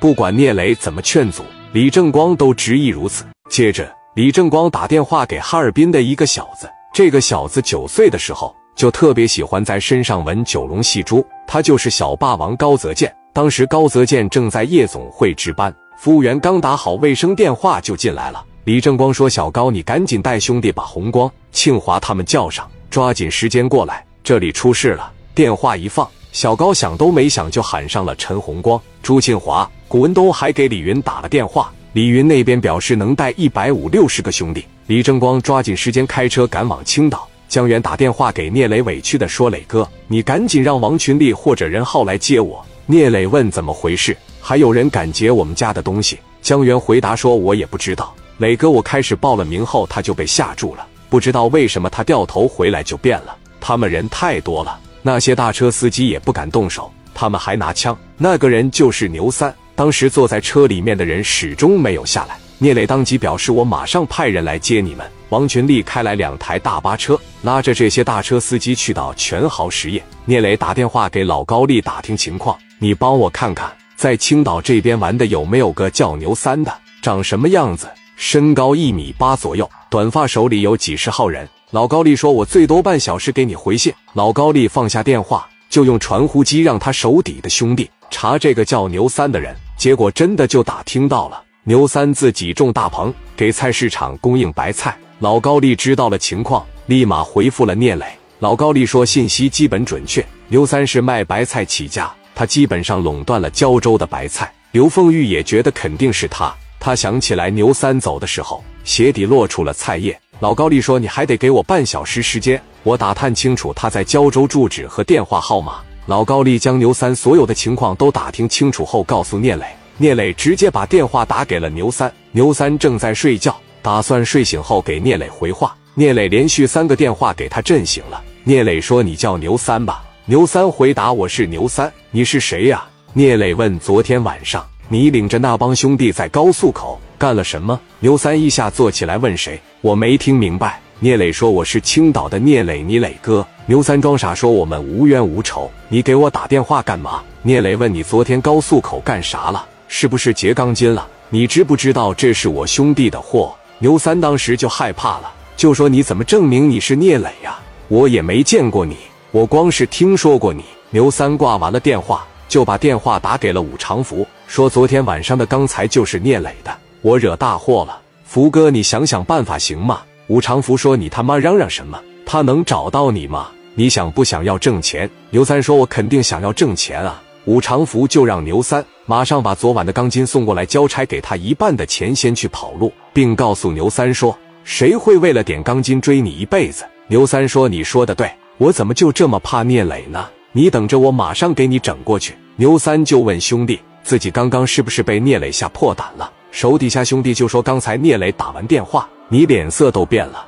不管聂磊怎么劝阻，李正光都执意如此。接着，李正光打电话给哈尔滨的一个小子，这个小子九岁的时候就特别喜欢在身上纹九龙戏珠，他就是小霸王高泽健。当时高泽健正在夜总会值班，服务员刚打好卫生电话就进来了。李正光说：“小高，你赶紧带兄弟把红光、庆华他们叫上，抓紧时间过来，这里出事了。”电话一放，小高想都没想就喊上了陈红光、朱庆华、古文东，还给李云打了电话。李云那边表示能带一百五六十个兄弟。李正光抓紧时间开车赶往青岛。江源打电话给聂磊，委屈的说：“磊哥，你赶紧让王群力或者任浩来接我。”聂磊问：“怎么回事？还有人敢劫我们家的东西？”江源回答说：“我也不知道。磊哥，我开始报了名后，他就被吓住了。不知道为什么他掉头回来就变了。他们人太多了，那些大车司机也不敢动手，他们还拿枪。那个人就是牛三。当时坐在车里面的人始终没有下来。”聂磊当即表示：“我马上派人来接你们。”王群力开来两台大巴车，拉着这些大车司机去到全豪实业。聂磊打电话给老高丽打听情况。你帮我看看，在青岛这边玩的有没有个叫牛三的，长什么样子？身高一米八左右，短发，手里有几十号人。老高丽说：“我最多半小时给你回信。”老高丽放下电话，就用传呼机让他手底的兄弟查这个叫牛三的人。结果真的就打听到了，牛三自己种大棚，给菜市场供应白菜。老高丽知道了情况，立马回复了聂磊。老高丽说：“信息基本准确，牛三是卖白菜起家。”他基本上垄断了胶州的白菜，刘凤玉也觉得肯定是他。他想起来牛三走的时候，鞋底落出了菜叶。老高丽说：“你还得给我半小时时间，我打探清楚他在胶州住址和电话号码。”老高丽将牛三所有的情况都打听清楚后，告诉聂磊。聂磊直接把电话打给了牛三。牛三正在睡觉，打算睡醒后给聂磊回话。聂磊连续三个电话给他震醒了。聂磊说：“你叫牛三吧。”牛三回答：“我是牛三，你是谁呀？”聂磊问：“昨天晚上你领着那帮兄弟在高速口干了什么？”牛三一下坐起来问：“谁？”我没听明白。聂磊说：“我是青岛的聂磊，你磊哥。”牛三装傻说：“我们无冤无仇，你给我打电话干嘛？”聂磊问：“你昨天高速口干啥了？是不是劫钢筋了？你知不知道这是我兄弟的货？”牛三当时就害怕了，就说：“你怎么证明你是聂磊呀？我也没见过你。”我光是听说过你。牛三挂完了电话，就把电话打给了武长福，说昨天晚上的刚才就是聂磊的，我惹大祸了。福哥，你想想办法行吗？武长福说：“你他妈嚷嚷什么？他能找到你吗？你想不想要挣钱？”牛三说：“我肯定想要挣钱啊。”武长福就让牛三马上把昨晚的钢筋送过来交差，给他一半的钱先去跑路，并告诉牛三说：“谁会为了点钢筋追你一辈子？”牛三说：“你说的对。”我怎么就这么怕聂磊呢？你等着，我马上给你整过去。牛三就问兄弟，自己刚刚是不是被聂磊吓破胆了？手底下兄弟就说，刚才聂磊打完电话，你脸色都变了。